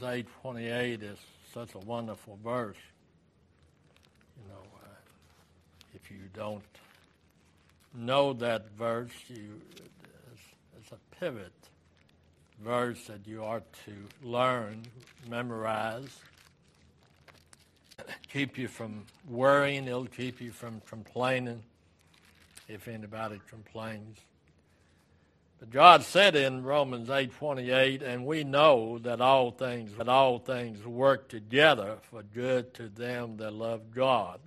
Romans 8:28 is such a wonderful verse. You know, uh, if you don't know that verse, you it's, it's a pivot verse that you are to learn, memorize, keep you from worrying. It'll keep you from complaining if anybody complains. But God said in Romans 8:28, and we know that all things that all things work together for good to them that love God,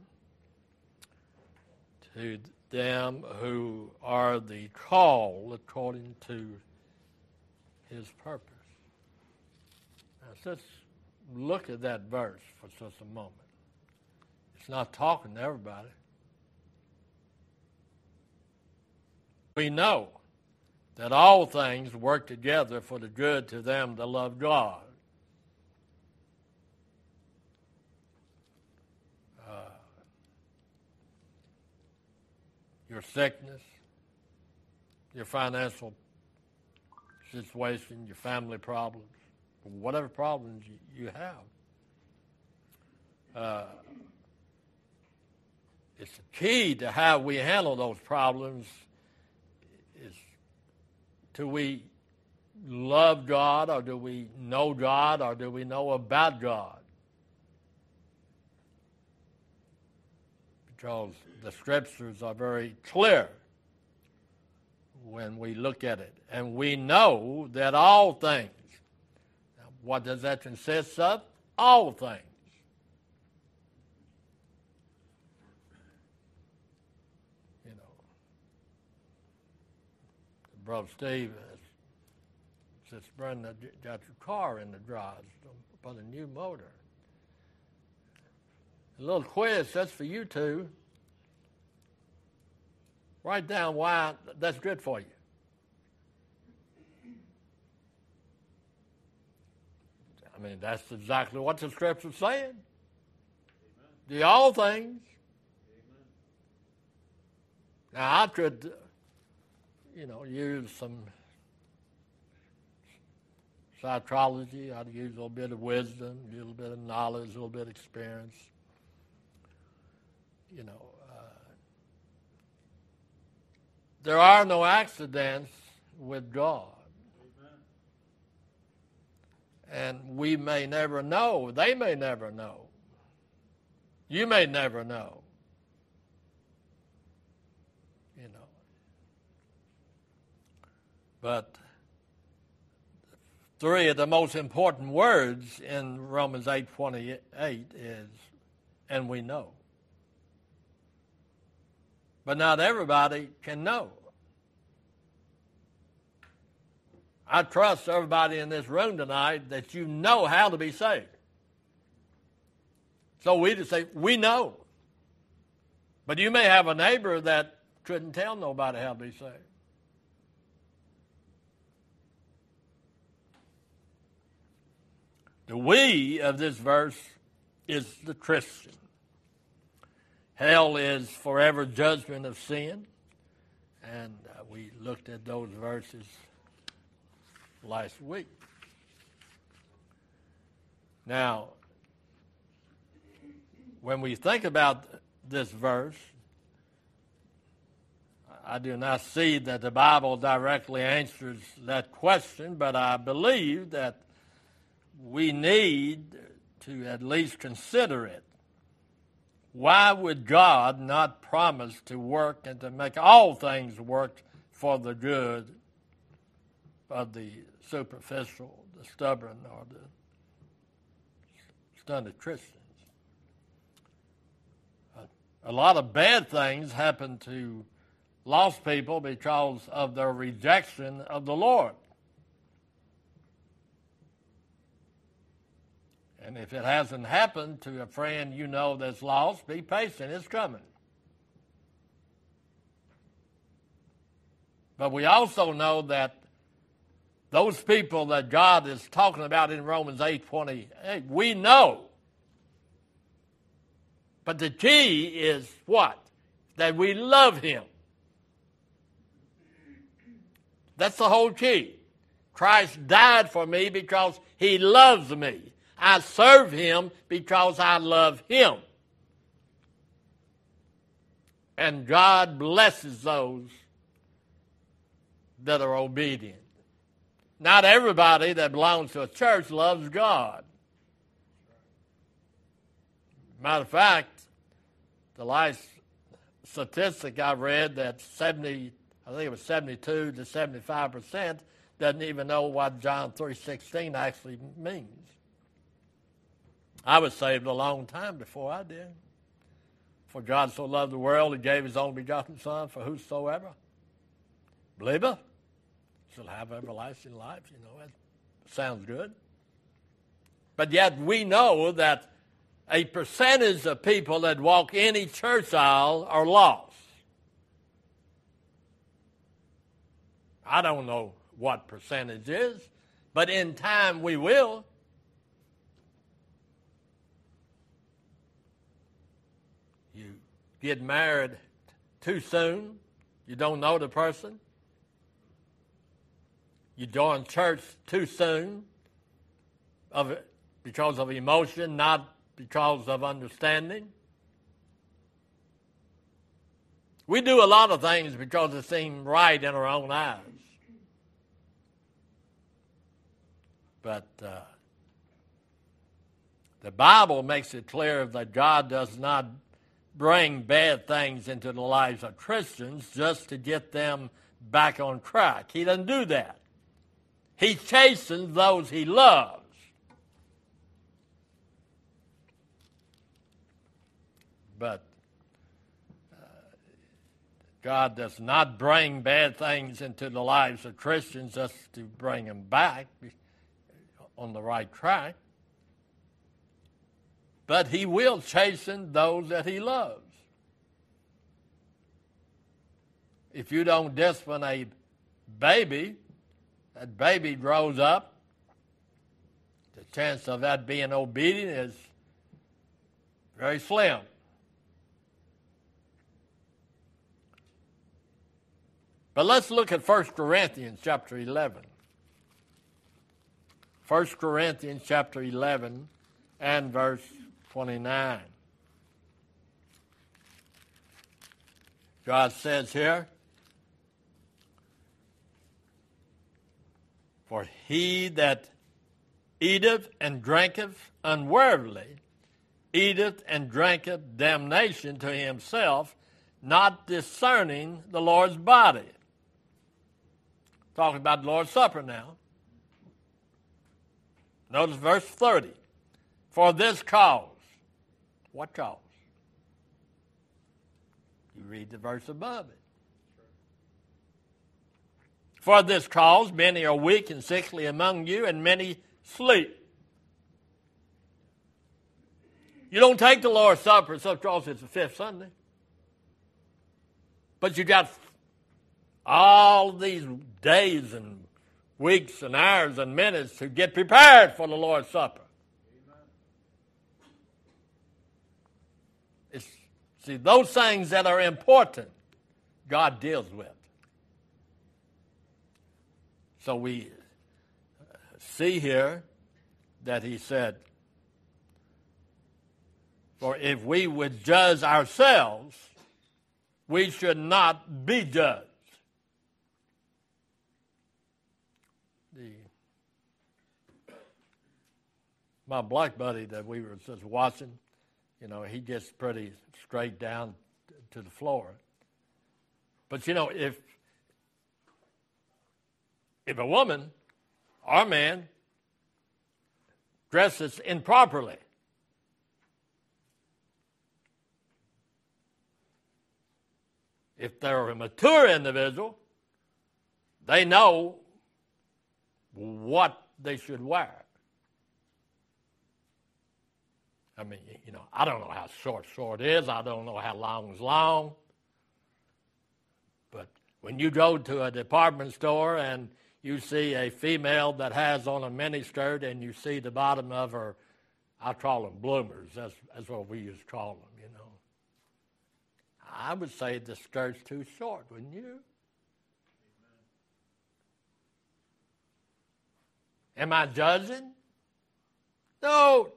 to them who are the called according to his purpose. Now let's look at that verse for just a moment. It's not talking to everybody. We know that all things work together for the good to them that love God. Uh, your sickness, your financial situation, your family problems, whatever problems you, have. Uh, it's the key to how we handle those problems do we love God or do we know God or do we know about God? Because the scriptures are very clear when we look at it. And we know that all things, what does that consist of? All things. You know, Brother Steve says, Brenda got your car in the garage for the new motor. A little quiz, that's for you two. Write down why that's good for you. I mean, that's exactly what the scripture's saying. Amen. The all things. Amen. Now, I could, you know, use some psychology. I'd use a little bit of wisdom, a little bit of knowledge, a little bit of experience. You know, uh, There are no accidents with God. And we may never know. They may never know. You may never know. You know. But three of the most important words in Romans 8:28 is and we know. But not everybody can know. I trust everybody in this room tonight that you know how to be saved. So we just say, we know. But you may have a neighbor that couldn't tell nobody how to be saved. The we of this verse is the Christian. Hell is forever judgment of sin. And uh, we looked at those verses last week. Now, when we think about this verse, I do not see that the Bible directly answers that question, but I believe that we need to at least consider it. Why would God not promise to work and to make all things work for the good of the superficial, the stubborn, or the stunted Christians? A lot of bad things happen to lost people because of their rejection of the Lord. And if it hasn't happened to a friend you know that's lost, be patient. It's coming. But we also know that those people that God is talking about in Romans 8 28, we know. But the key is what? That we love Him. That's the whole key. Christ died for me because he loves me. I serve him because I love him. And God blesses those that are obedient. Not everybody that belongs to a church loves God. Matter of fact, the last statistic I read that 70, I think it was 72 to 75 percent doesn't even know what John 3.16 actually means. I was saved a long time before I did. For God so loved the world, he gave his only begotten Son for whosoever believeth shall have everlasting life. You know, that sounds good. But yet we know that a percentage of people that walk any church aisle are lost. I don't know what percentage is, but in time we will. You get married too soon, you don't know the person. You join church too soon of because of emotion, not because of understanding. We do a lot of things because it seems right in our own eyes. But uh, the Bible makes it clear that God does not bring bad things into the lives of Christians just to get them back on track. He doesn't do that. He chastens those he loves. But uh, God does not bring bad things into the lives of Christians just to bring them back on the right track. But He will chasten those that He loves. If you don't discipline a baby, that baby grows up, the chance of that being obedient is very slim. But let's look at 1 Corinthians chapter 11. 1 Corinthians chapter 11 and verse 29. God says here, For he that eateth and drinketh unworthily eateth and drinketh damnation to himself, not discerning the Lord's body. Talking about the Lord's Supper now. Notice verse 30. For this cause. What cause? You read the verse above it. For this cause, many are weak and sickly among you, and many sleep. You don't take the Lord's Supper except because it's the fifth Sunday. But you got all these days and weeks and hours and minutes to get prepared for the Lord's Supper. It's, see, those things that are important, God deals with. So we see here that he said, For if we would judge ourselves, we should not be judged. my black buddy that we were just watching, you know, he gets pretty straight down to the floor. But you know, if if a woman or man dresses improperly, if they're a mature individual, they know what they should wear. I mean, you know, I don't know how short short is. I don't know how long is long. But when you go to a department store and you see a female that has on a mini skirt and you see the bottom of her, I call them bloomers. That's, that's what we used to call them, you know. I would say the skirt's too short, wouldn't you? Am I judging? No.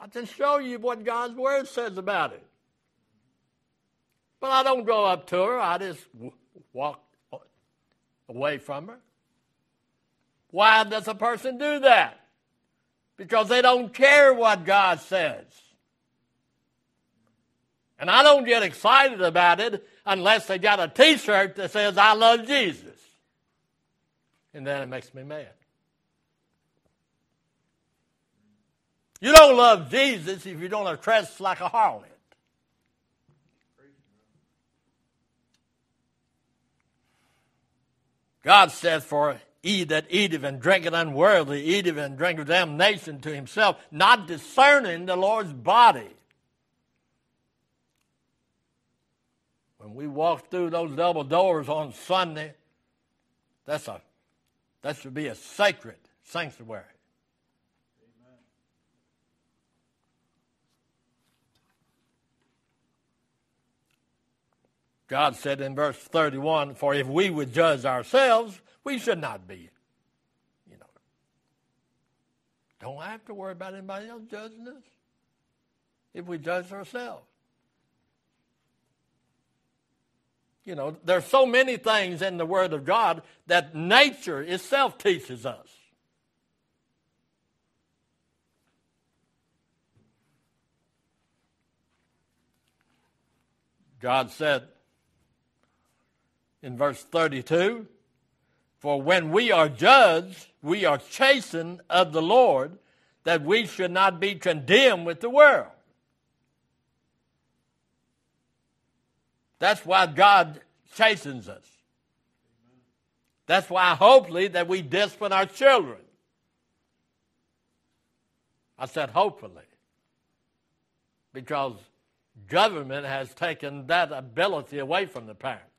I just show you what God's Word says about it. But I don't go up to her. I just walk away from her. Why does a person do that? Because they don't care what God says. And I don't get excited about it unless they got a t shirt that says, I love Jesus. And then it makes me mad. You don't love Jesus if you don't dress like a harlot. God says, For he that eateth and drinketh unworthily eateth and drinketh damnation to himself, not discerning the Lord's body. When we walk through those double doors on Sunday, that's a that should be a sacred sanctuary. God said in verse 31 For if we would judge ourselves, we should not be. You know, don't have to worry about anybody else judging us if we judge ourselves. You know, there's so many things in the Word of God that nature itself teaches us. God said, in verse 32 For when we are judged, we are chastened of the Lord, that we should not be condemned with the world. That's why God chastens us. That's why, hopefully, that we discipline our children. I said, hopefully, because government has taken that ability away from the parents.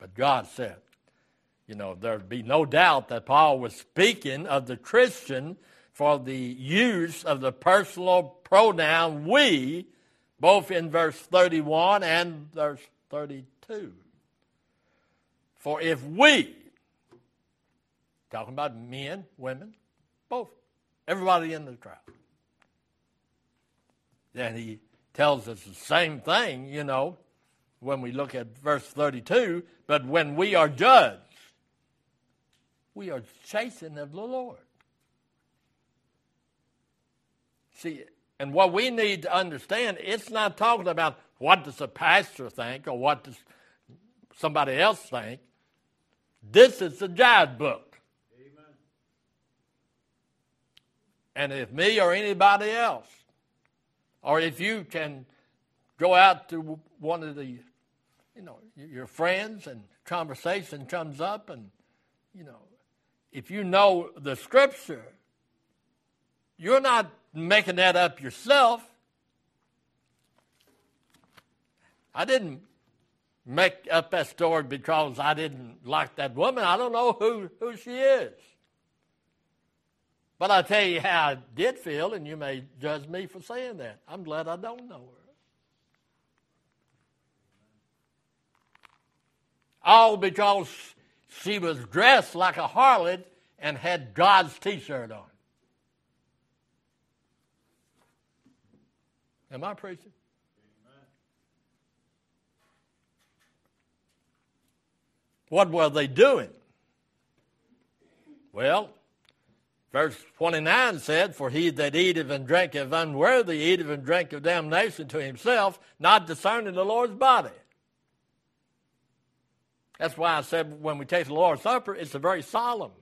But God said, you know, there'd be no doubt that Paul was speaking of the Christian for the use of the personal pronoun we, both in verse 31 and verse 32. For if we, talking about men, women, both, everybody in the crowd, then he tells us the same thing, you know, when we look at verse 32, but when we are judged, we are chastened of the Lord. See, and what we need to understand, it's not talking about what does the pastor think or what does somebody else think. This is the guide book. Amen. And if me or anybody else, or if you can go out to one of the you know, your friends and conversation comes up, and, you know, if you know the scripture, you're not making that up yourself. I didn't make up that story because I didn't like that woman. I don't know who, who she is. But I tell you how I did feel, and you may judge me for saying that. I'm glad I don't know her. All because she was dressed like a harlot and had God's t shirt on. Am I preaching? What were they doing? Well, verse 29 said, For he that eateth and drinketh unworthy eateth and drinketh damnation to himself, not discerning the Lord's body. That's why I said when we take the Lord's Supper, it's a very solemn.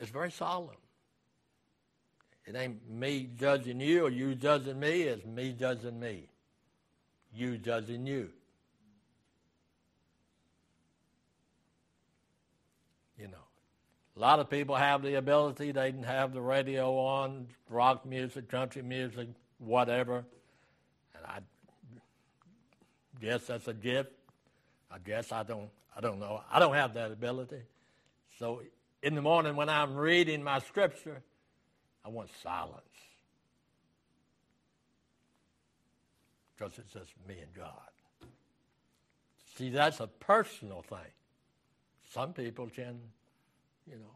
It's very solemn. It ain't me judging you or you judging me, it's me judging me. You judging you. You know, a lot of people have the ability, they can have the radio on, rock music, country music, whatever. And I guess that's a gift. I guess I don't I don't know. I don't have that ability. So in the morning when I'm reading my scripture, I want silence. because it's just me and God. See, that's a personal thing. Some people can, you know,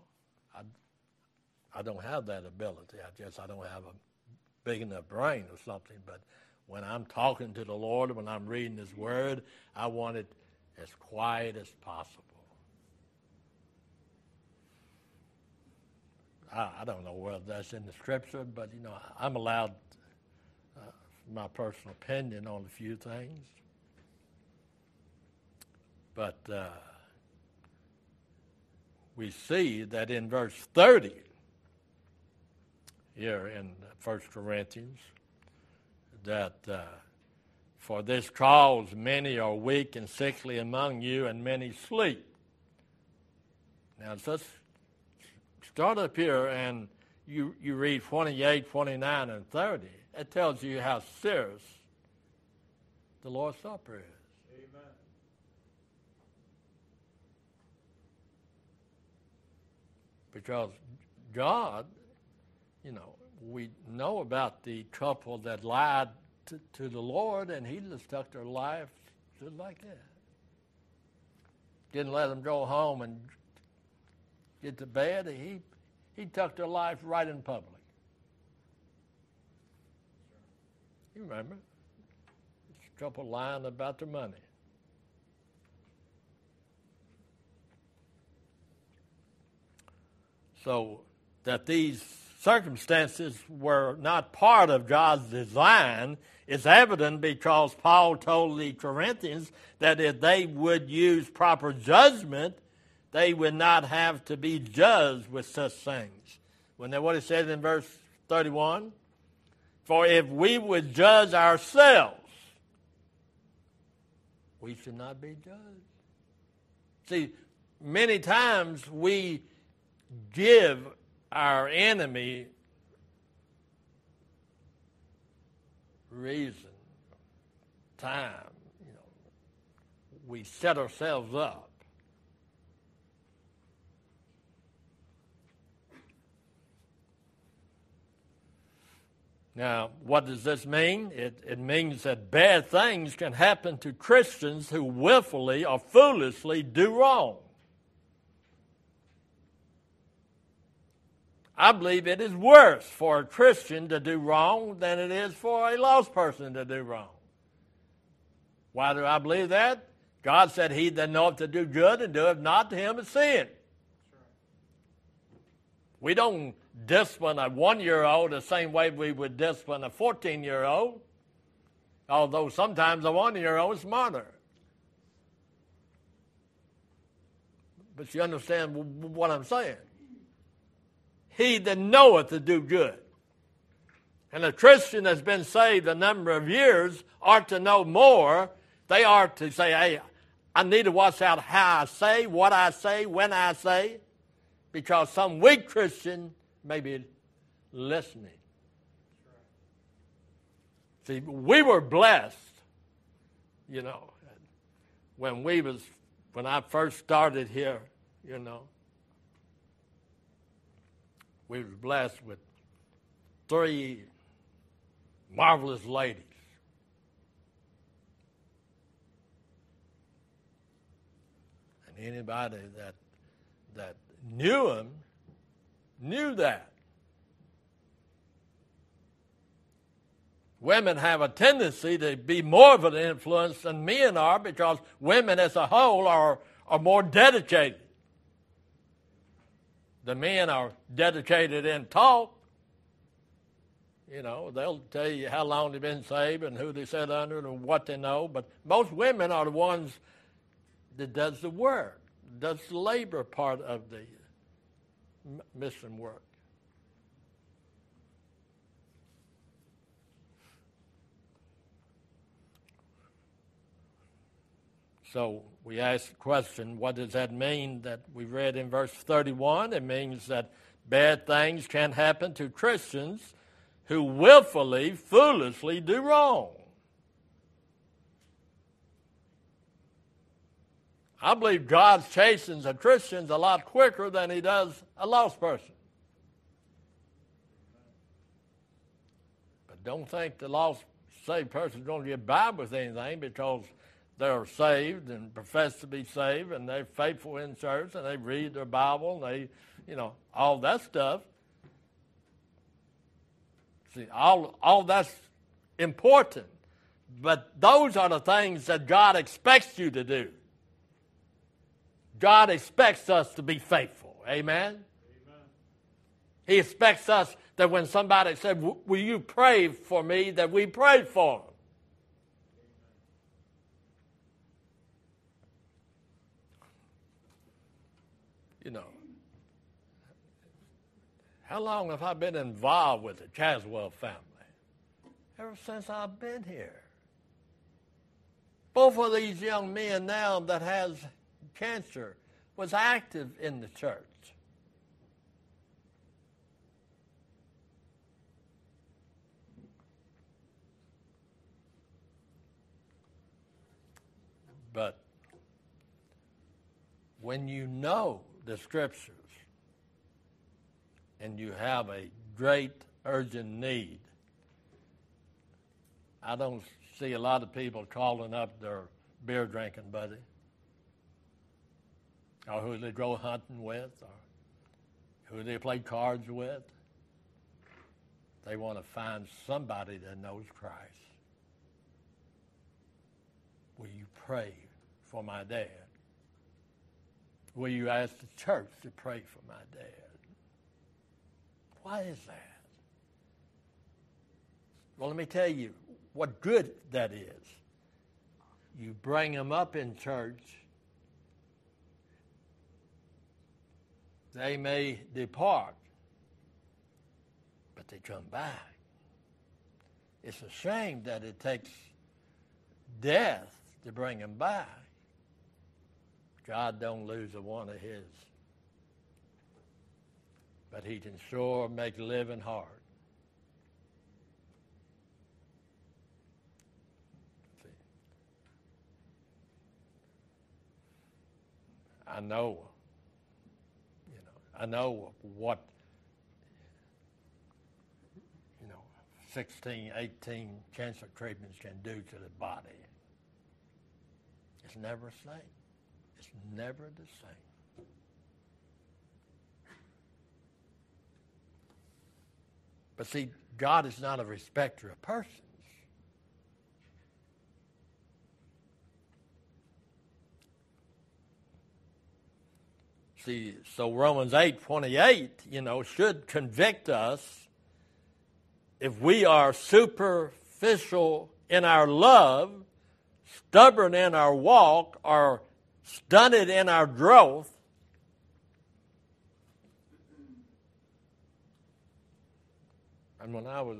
I, I don't have that ability. I guess I don't have a big enough brain or something. But when I'm talking to the Lord, when I'm reading His Word, I want it as quiet as possible. I, I don't know whether that's in the Scripture, but you know, I'm allowed uh, my personal opinion on a few things. But uh, we see that in verse 30 here in 1 Corinthians that uh, for this cause many are weak and sickly among you, and many sleep. Now, let's start up here and you, you read 28, 29, and 30. It tells you how serious the Lord's Supper is. Amen. Because God, you know, we know about the couple that lied to, to the Lord, and He just took their life just like that. Didn't let them go home and get to bed. He he took their life right in public. You remember? This couple lying about their money. So that these circumstances were not part of God's design is evident because Paul told the Corinthians that if they would use proper judgment, they would not have to be judged with such things. When what it says in verse 31? For if we would judge ourselves, we should not be judged. See, many times we give our enemy reason, time, you know, we set ourselves up. Now, what does this mean? It, it means that bad things can happen to Christians who willfully or foolishly do wrong. I believe it is worse for a Christian to do wrong than it is for a lost person to do wrong. Why do I believe that? God said, He that knoweth to do good and doeth not to him is sin. We don't discipline a one year old the same way we would discipline a 14 year old, although sometimes a one year old is smarter. But you understand what I'm saying? He that knoweth to do good. And a Christian that's been saved a number of years ought to know more. They are to say, hey, I need to watch out how I say, what I say, when I say, because some weak Christian may be listening. See, we were blessed, you know, when we was when I first started here, you know we were blessed with three marvelous ladies. And anybody that that knew them knew that. Women have a tendency to be more of an influence than men are because women as a whole are, are more dedicated. The men are dedicated in talk. You know, they'll tell you how long they've been saved and who they sit under and what they know. But most women are the ones that does the work, does the labor part of the mission work. So we ask the question what does that mean that we read in verse 31? It means that bad things can happen to Christians who willfully, foolishly do wrong. I believe God chastens a Christian a lot quicker than he does a lost person. But don't think the lost saved person don't get by with anything because they're saved and profess to be saved and they're faithful in church and they read their Bible and they, you know, all that stuff. See, all, all that's important. But those are the things that God expects you to do. God expects us to be faithful. Amen? Amen. He expects us that when somebody said, Will you pray for me? that we pray for them. You know, how long have I been involved with the Chaswell family? Ever since I've been here. Both of these young men now that has cancer was active in the church. But when you know the scriptures and you have a great urgent need, I don't see a lot of people calling up their beer drinking buddy or who they go hunting with or who they play cards with. They want to find somebody that knows Christ. Will you pray for my dad? Will you ask the church to pray for my dad? Why is that? Well, let me tell you what good that is. You bring them up in church, they may depart, but they come back. It's a shame that it takes death to bring them back. God don't lose a one of his. But he can sure make living hard. I know, you know, I know what, you know, 16, 18 cancer treatments can do to the body. It's never the same. It's never the same. But see, God is not a respecter of persons. See, so Romans 8 28, you know, should convict us if we are superficial in our love, stubborn in our walk, or stunted in our growth. And when I was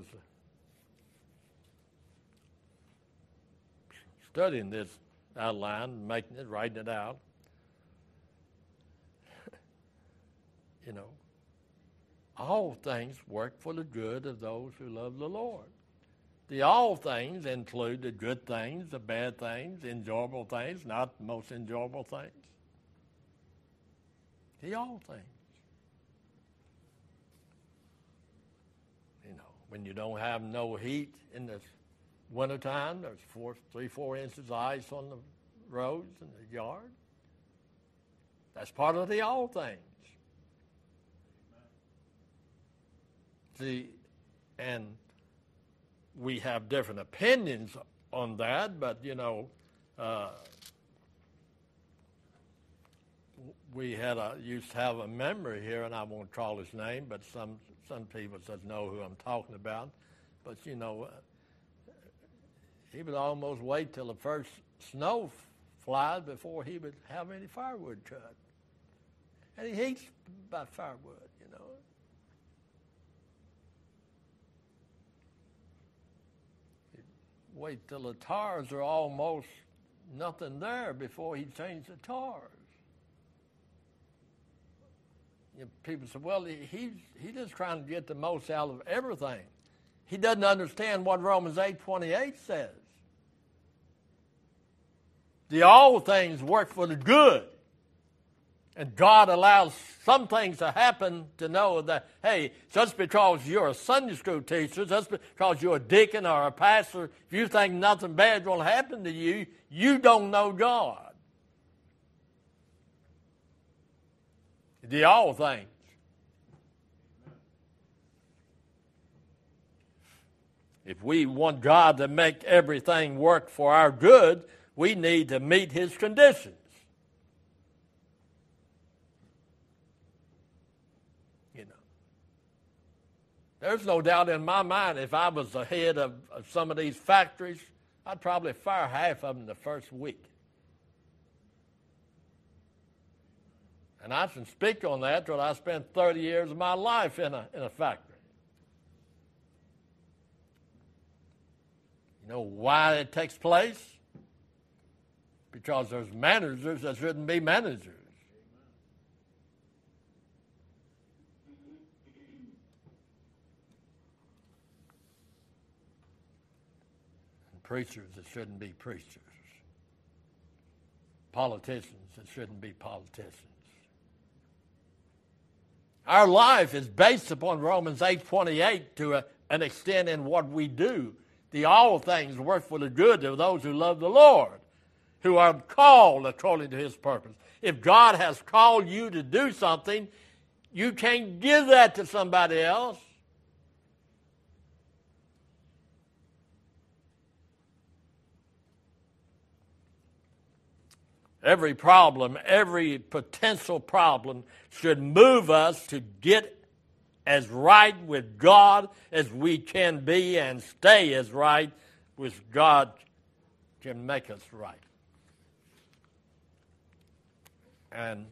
studying this outline, making it, writing it out, you know, all things work for the good of those who love the Lord. The all things include the good things, the bad things, enjoyable things, not the most enjoyable things. The all things. You know, when you don't have no heat in the wintertime, there's four, three, four inches of ice on the roads and the yard. That's part of the all things. See, and we have different opinions on that, but you know, uh, we had a used to have a member here, and I won't call his name, but some some people said know who I'm talking about. But you know, uh, he would almost wait till the first snow flies before he would have any firewood cut, and he hates about firewood. You know. He'd wait till the tars are almost nothing there before he changed the tars. You know, people say, well, he, he's, he's just trying to get the most out of everything. He doesn't understand what Romans 8.28 says. The all things work for the good And God allows some things to happen to know that, hey, just because you're a Sunday school teacher, just because you're a deacon or a pastor, if you think nothing bad will happen to you, you don't know God. The all things. If we want God to make everything work for our good, we need to meet His conditions. You know, there's no doubt in my mind if I was the head of, of some of these factories, I'd probably fire half of them the first week. And I can speak on that till I spent 30 years of my life in a, in a factory. You know why it takes place? Because there's managers that shouldn't be managers. preachers that shouldn't be preachers, politicians that shouldn't be politicians. Our life is based upon Romans 8:28 to a, an extent in what we do. The all things work for the good of those who love the Lord, who are called according to his purpose. If God has called you to do something, you can't give that to somebody else. Every problem, every potential problem should move us to get as right with God as we can be and stay as right with God can make us right. And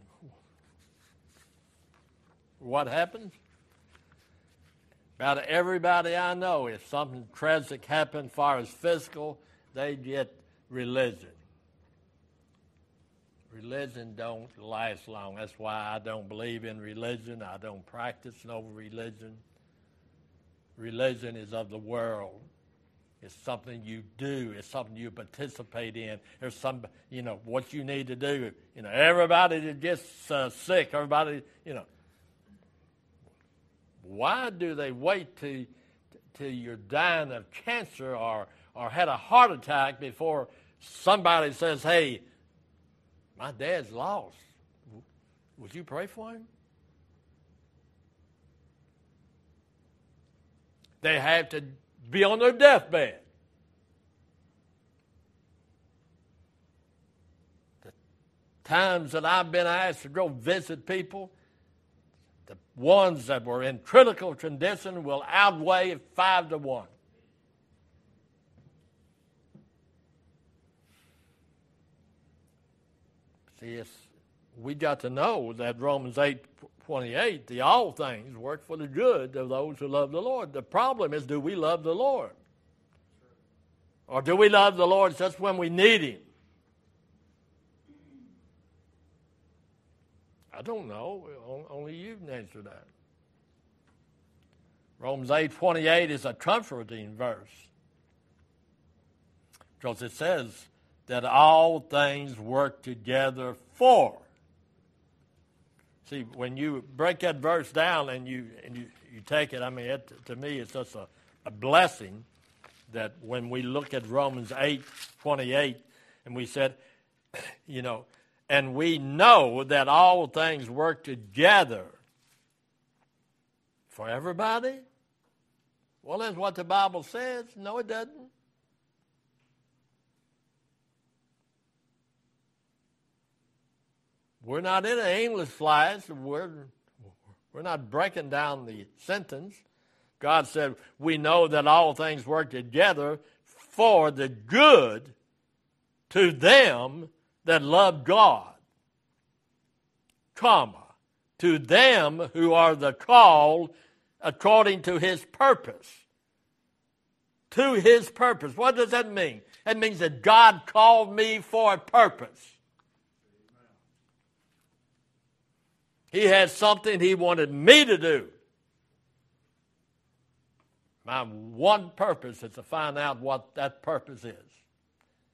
what happens? About everybody I know, if something tragic happens far as physical, they get religion religion don't last long. That's why I don't believe in religion. I don't practice no religion. Religion is of the world. It's something you do. It's something you participate in. There's some, you know, what you need to do. You know, everybody that gets uh, sick, everybody, you know. Why do they wait till, till you're dying of cancer or, or had a heart attack before somebody says, hey, my dad's lost. Would you pray for him? They have to be on their deathbed. The times that I've been asked to go visit people, the ones that were in critical condition will outweigh five to one. See, we got to know that Romans 8 28, the all things work for the good of those who love the Lord. The problem is, do we love the Lord? Or do we love the Lord just when we need Him? I don't know. Only you can answer that. Romans 8 28 is a comforting verse because it says, that all things work together for. See, when you break that verse down and you and you, you take it, I mean, it, to me, it's just a, a blessing that when we look at Romans 8 28, and we said, you know, and we know that all things work together for everybody. Well, that's what the Bible says. No, it doesn't. We're not in an English class. We're, we're not breaking down the sentence. God said, We know that all things work together for the good to them that love God, comma, to them who are the called according to his purpose. To his purpose. What does that mean? That means that God called me for a purpose. He had something he wanted me to do. My one purpose is to find out what that purpose is.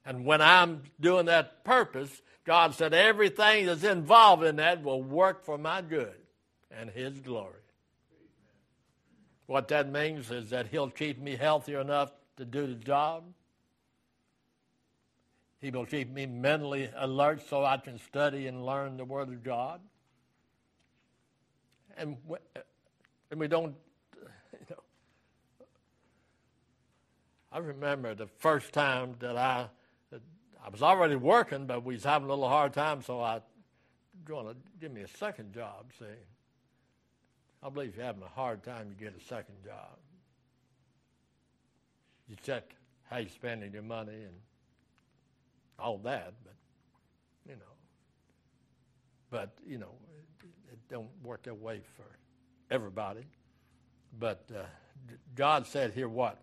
And when I'm doing that purpose, God said everything that's involved in that will work for my good and His glory. What that means is that He'll keep me healthy enough to do the job. He will keep me mentally alert so I can study and learn the Word of God. And, uh, and we don't, you know. I remember the first time that I, I was already working, but we was having a little hard time, so I going to give me a second job, see. I believe you're having a hard time, you get a second job. You check how you're spending your money and all that, but you know, but you know, it, don't work that way for everybody. But uh, God said here what?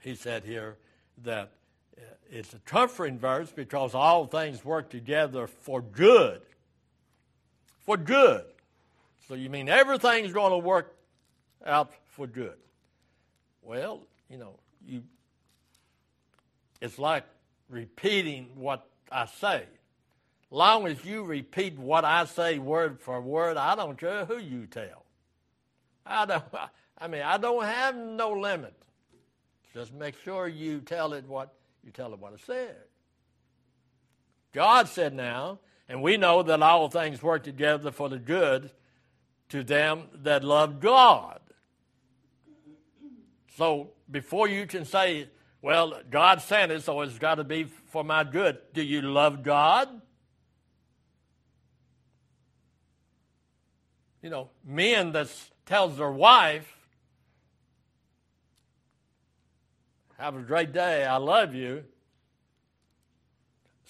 He said here that uh, it's a comforting verse because all things work together for good. For good. So you mean everything's going to work out for good? Well, you know, you it's like repeating what I say. Long as you repeat what I say word for word, I don't care who you tell. I don't I mean I don't have no limit. Just make sure you tell it what you tell it what I said. God said now, and we know that all things work together for the good to them that love God. So before you can say, well, God sent it, so it's got to be for my good, do you love God? You know, men that tells their wife, have a great day, I love you,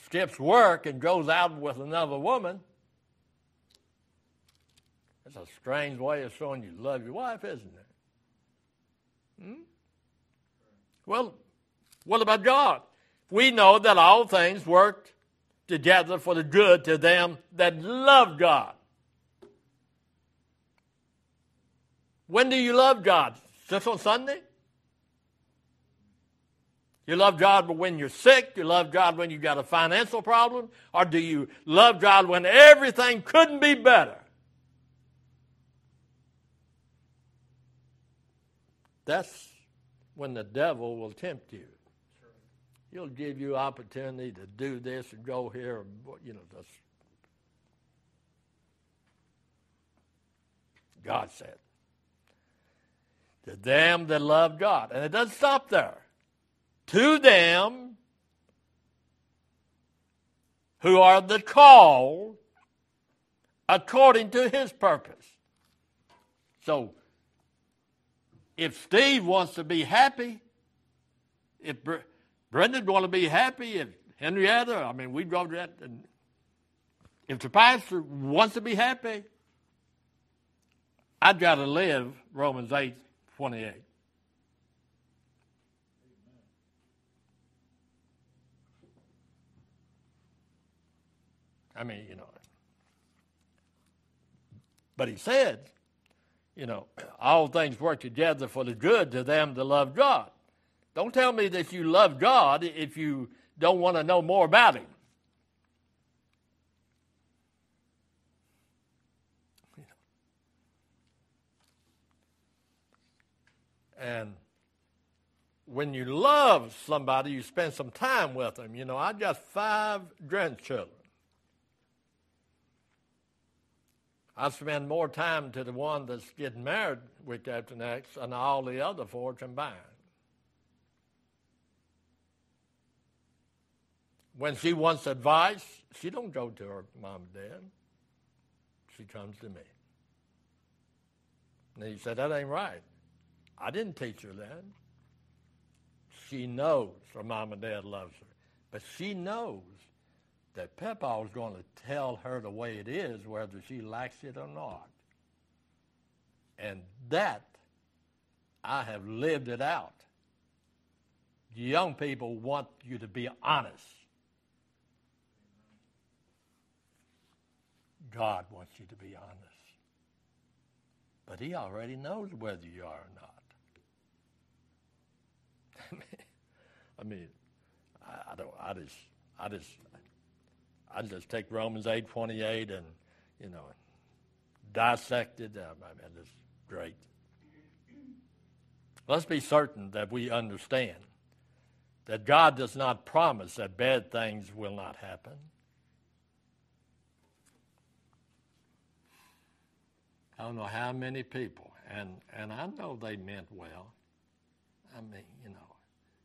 skips work and goes out with another woman, that's a strange way of showing you love your wife, isn't it? Hmm? Well, what about God? We know that all things work together for the good to them that love God. When do you love God? Just on Sunday? You love God when you're sick? You love God when you've got a financial problem? Or do you love God when everything couldn't be better? That's when the devil will tempt you. He'll give you opportunity to do this and go here, or, you know, this. God said. To them that love God. And it doesn't stop there. To them who are the called according to his purpose. So if Steve wants to be happy, if Brendan want to be happy, if Henrietta, I mean, we drove that, and if the pastor wants to be happy, I've got to live Romans 8 28. I mean, you know. But he said, you know, all things work together for the good to them that love God. Don't tell me that you love God if you don't want to know more about Him. And when you love somebody, you spend some time with them. You know, I got five grandchildren. I spend more time to the one that's getting married week after next than all the other four combined. When she wants advice, she don't go to her mom and dad. She comes to me. And he said, that ain't right. I didn't teach her that. She knows her mom and dad loves her. But she knows that Papa is going to tell her the way it is, whether she likes it or not. And that, I have lived it out. Young people want you to be honest. God wants you to be honest. But He already knows whether you are or not. I mean, I, I don't. I just. I just. I just take Romans eight twenty eight and you know dissect it. I mean, it's great. Let's be certain that we understand that God does not promise that bad things will not happen. I don't know how many people, and, and I know they meant well. I mean, you know,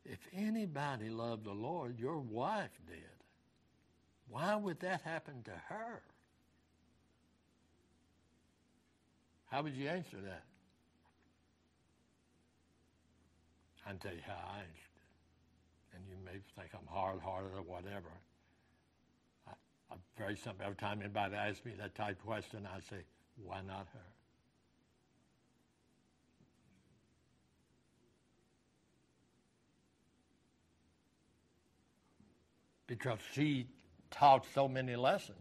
if anybody loved the Lord, your wife did. Why would that happen to her? How would you answer that? I can tell you how I answered it. And you may think I'm hard hearted or whatever. I, I'm very simple. Every time anybody asks me that type of question, I say, why not her? Because she taught so many lessons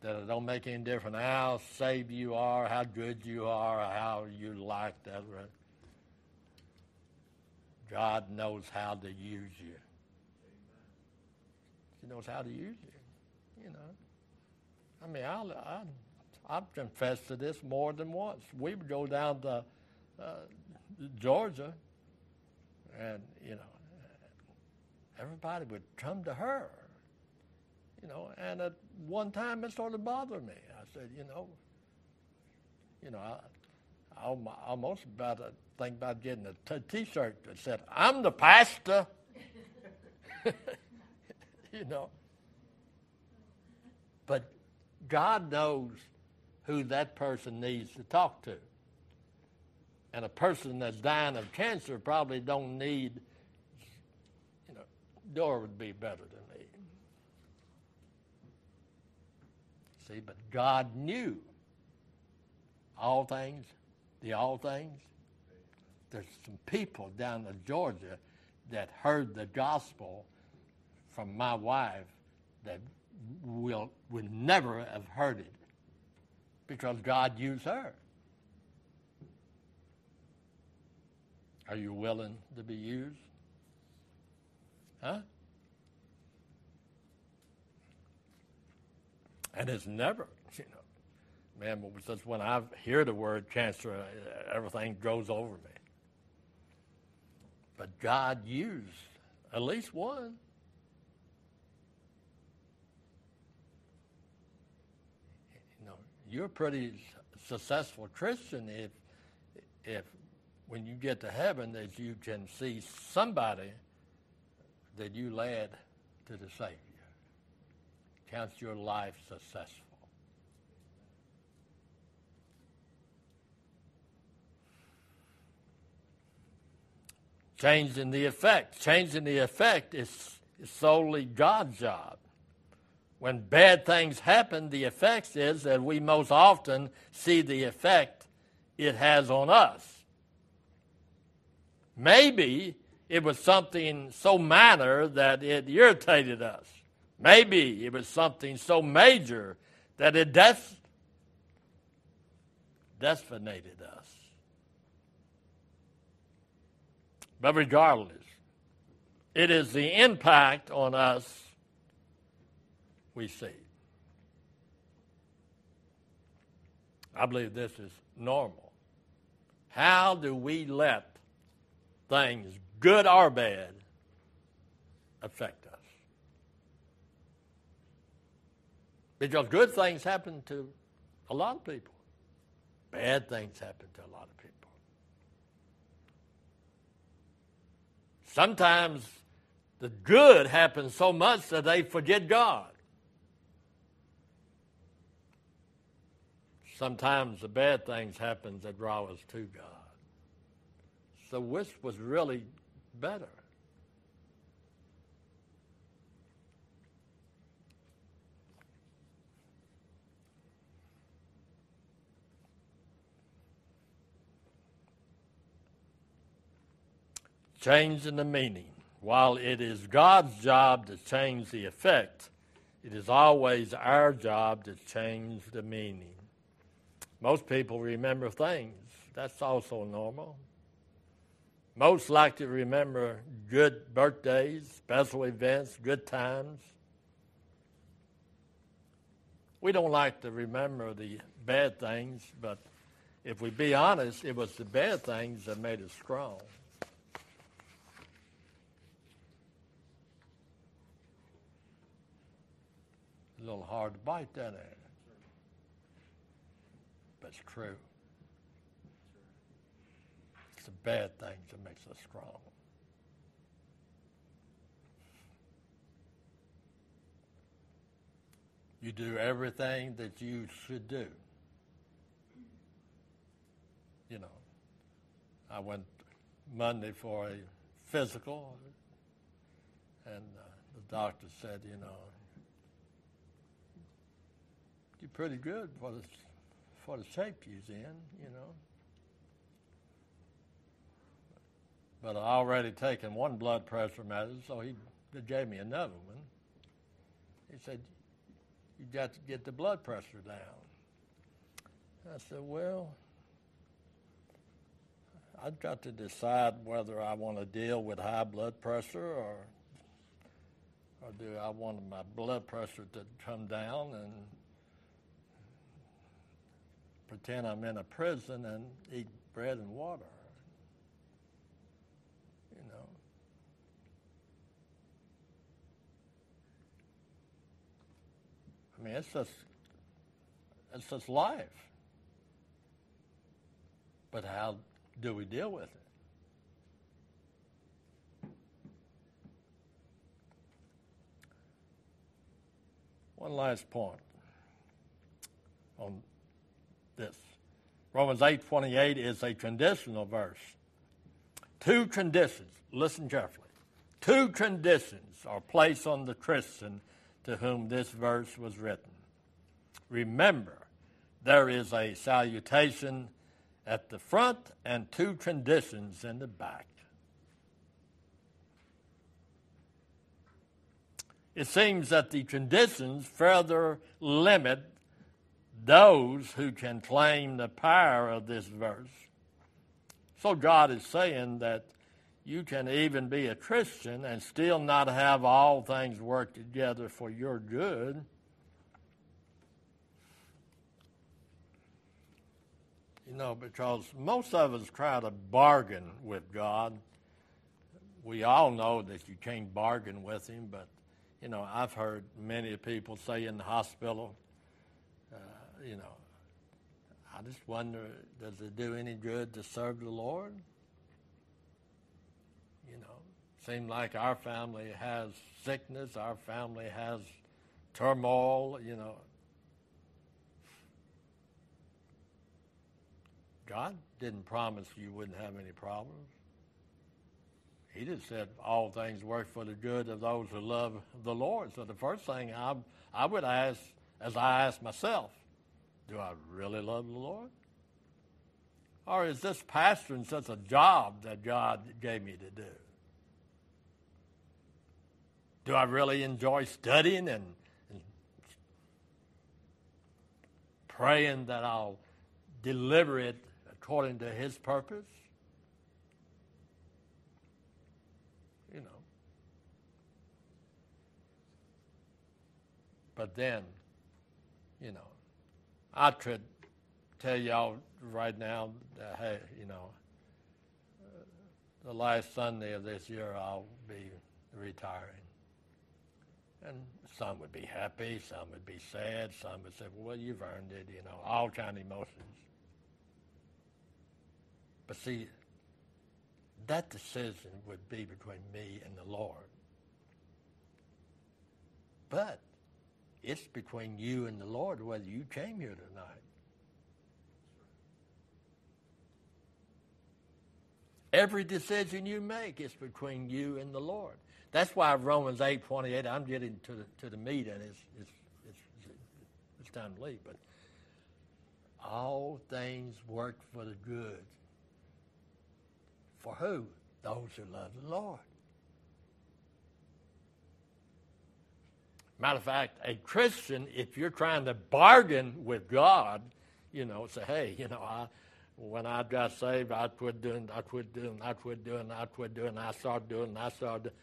that it don't make any difference how saved you are, how good you are, how you like that. God knows how to use you. He knows how to use you. You know, I mean, I, I, I've confessed to this more than once. We would go down to uh, Georgia, and you know, everybody would come to her. You know, and at one time it started bothering me. I said, you know, you know, I, I almost about to think about getting a t- T-shirt that said, "I'm the pastor." you know, but God knows who that person needs to talk to. And a person that's dying of cancer probably don't need, Dora would be better than me. See, but God knew all things, the all things. There's some people down in Georgia that heard the gospel from my wife that will would never have heard it because God used her. Are you willing to be used? Huh? And it's never, you know, man, since when I hear the word cancer, uh, everything goes over me. But God used at least one. You know, you're a pretty successful Christian if, if when you get to heaven that you can see somebody that you led to the Savior. Counts your life successful. Changing the effect. Changing the effect is, is solely God's job. When bad things happen, the effect is that we most often see the effect it has on us. Maybe it was something so minor that it irritated us. Maybe it was something so major that it des- decimated us. But regardless, it is the impact on us we see. I believe this is normal. How do we let things, good or bad, affect us? Because good things happen to a lot of people, bad things happen to a lot of people. Sometimes the good happens so much that they forget God. Sometimes the bad things happen that draw us to God. So which was really better? Changing the meaning. While it is God's job to change the effect, it is always our job to change the meaning. Most people remember things. That's also normal. Most like to remember good birthdays, special events, good times. We don't like to remember the bad things, but if we be honest, it was the bad things that made us strong. A little hard to bite that in. But it's true. It's the bad things that makes us strong. You do everything that you should do. You know, I went Monday for a physical, and uh, the doctor said, you know, you're pretty good for the for the shape you's in, you know. But I already taken one blood pressure medicine, so he gave me another one. He said, you got to get the blood pressure down. I said, Well, I've got to decide whether I want to deal with high blood pressure or or do I want my blood pressure to come down and pretend I'm in a prison and eat bread and water? I mean, it's just, it's just life. But how do we deal with it? One last point on this. Romans 8:28 is a conditional verse. Two conditions, listen carefully. Two conditions are placed on the Christian to whom this verse was written. Remember, there is a salutation at the front and two conditions in the back. It seems that the conditions further limit those who can claim the power of this verse. So God is saying that you can even be a Christian and still not have all things work together for your good. You know, because most of us try to bargain with God. We all know that you can't bargain with Him, but, you know, I've heard many people say in the hospital, uh, you know, I just wonder, does it do any good to serve the Lord? Seem like our family has sickness, our family has turmoil, you know. God didn't promise you wouldn't have any problems. He just said all things work for the good of those who love the Lord. So the first thing I, I would ask, as I ask myself, do I really love the Lord? Or is this pastoring such a job that God gave me to do? Do I really enjoy studying and, and praying that I'll deliver it according to His purpose? You know. But then, you know, I could tell y'all right now that, hey, you know, uh, the last Sunday of this year I'll be retiring. And some would be happy, some would be sad, some would say, well, you've earned it, you know, all kind of emotions. But see, that decision would be between me and the Lord. But it's between you and the Lord whether you came here tonight. Every decision you make is between you and the Lord. That's why Romans 8 28, I'm getting to the, to the meat, and it's, it's, it's, it's time to leave. But all things work for the good. For who? Those who love the Lord. Matter of fact, a Christian, if you're trying to bargain with God, you know, say, hey, you know, I, when I got saved, I quit doing, I quit doing, I quit doing, I quit doing, I started doing, I started doing.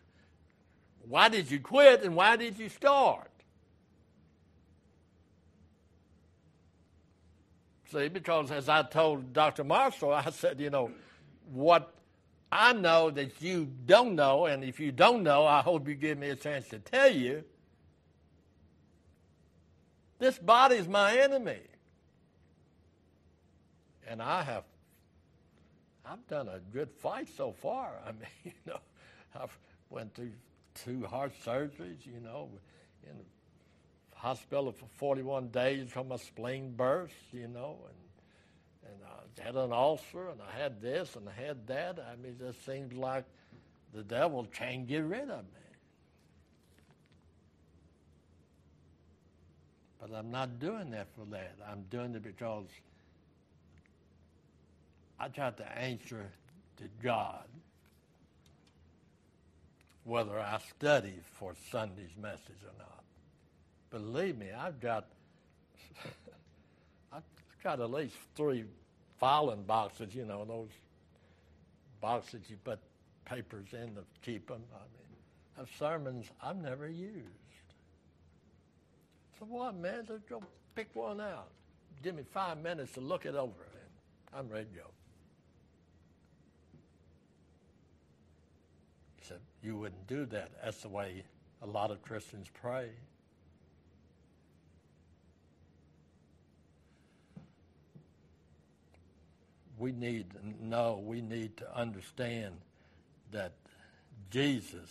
Why did you quit and why did you start? See, because as I told Dr. Marshall, I said, you know, what I know that you don't know, and if you don't know, I hope you give me a chance to tell you. This body is my enemy. And I have I've done a good fight so far. I mean, you know, I've went through two heart surgeries, you know, in the hospital for 41 days from a spleen burst, you know, and and I had an ulcer, and I had this, and I had that. I mean, it just seems like the devil can't get rid of me. But I'm not doing that for that. I'm doing it because I try to answer to God whether I study for Sunday's message or not. Believe me, I've got I've got at least three filing boxes, you know, those boxes you put papers in to keep them. I mean, of sermons I've never used. So what, man? Let's go pick one out. Give me five minutes to look it over, and I'm ready to go. He said, You wouldn't do that. That's the way a lot of Christians pray. We need to know, we need to understand that Jesus,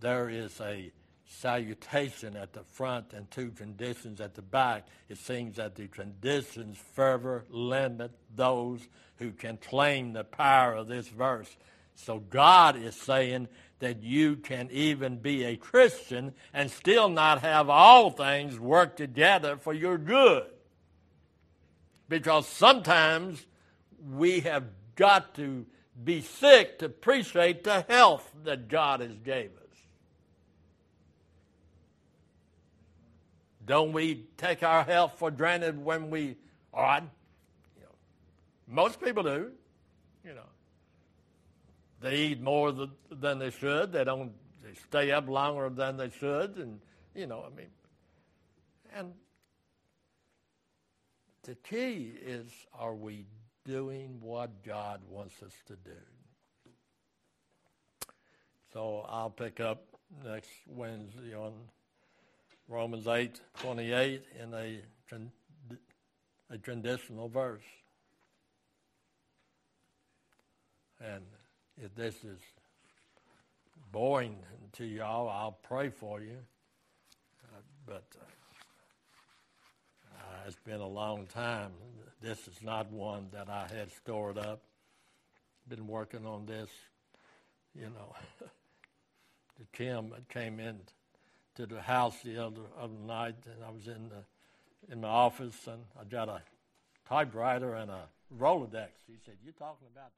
there is a salutation at the front and two conditions at the back, it seems that the conditions further limit those who can claim the power of this verse. So God is saying that you can even be a Christian and still not have all things work together for your good. Because sometimes we have got to be sick to appreciate the health that God has gave us. Don't we take our health for granted when we are? You know, most people do. You know, they eat more than they should. They don't. They stay up longer than they should, and you know, I mean, and the key is: Are we doing what God wants us to do? So I'll pick up next Wednesday on Romans eight twenty eight in a, a traditional verse. And if this is boring to y'all, I'll pray for you. Uh, but uh, uh, it's been a long time. This is not one that I had stored up. Been working on this, you know. Kim came in to the house the other, other night, and I was in the, in my office, and I got a typewriter and a Rolodex. He said, "You're talking about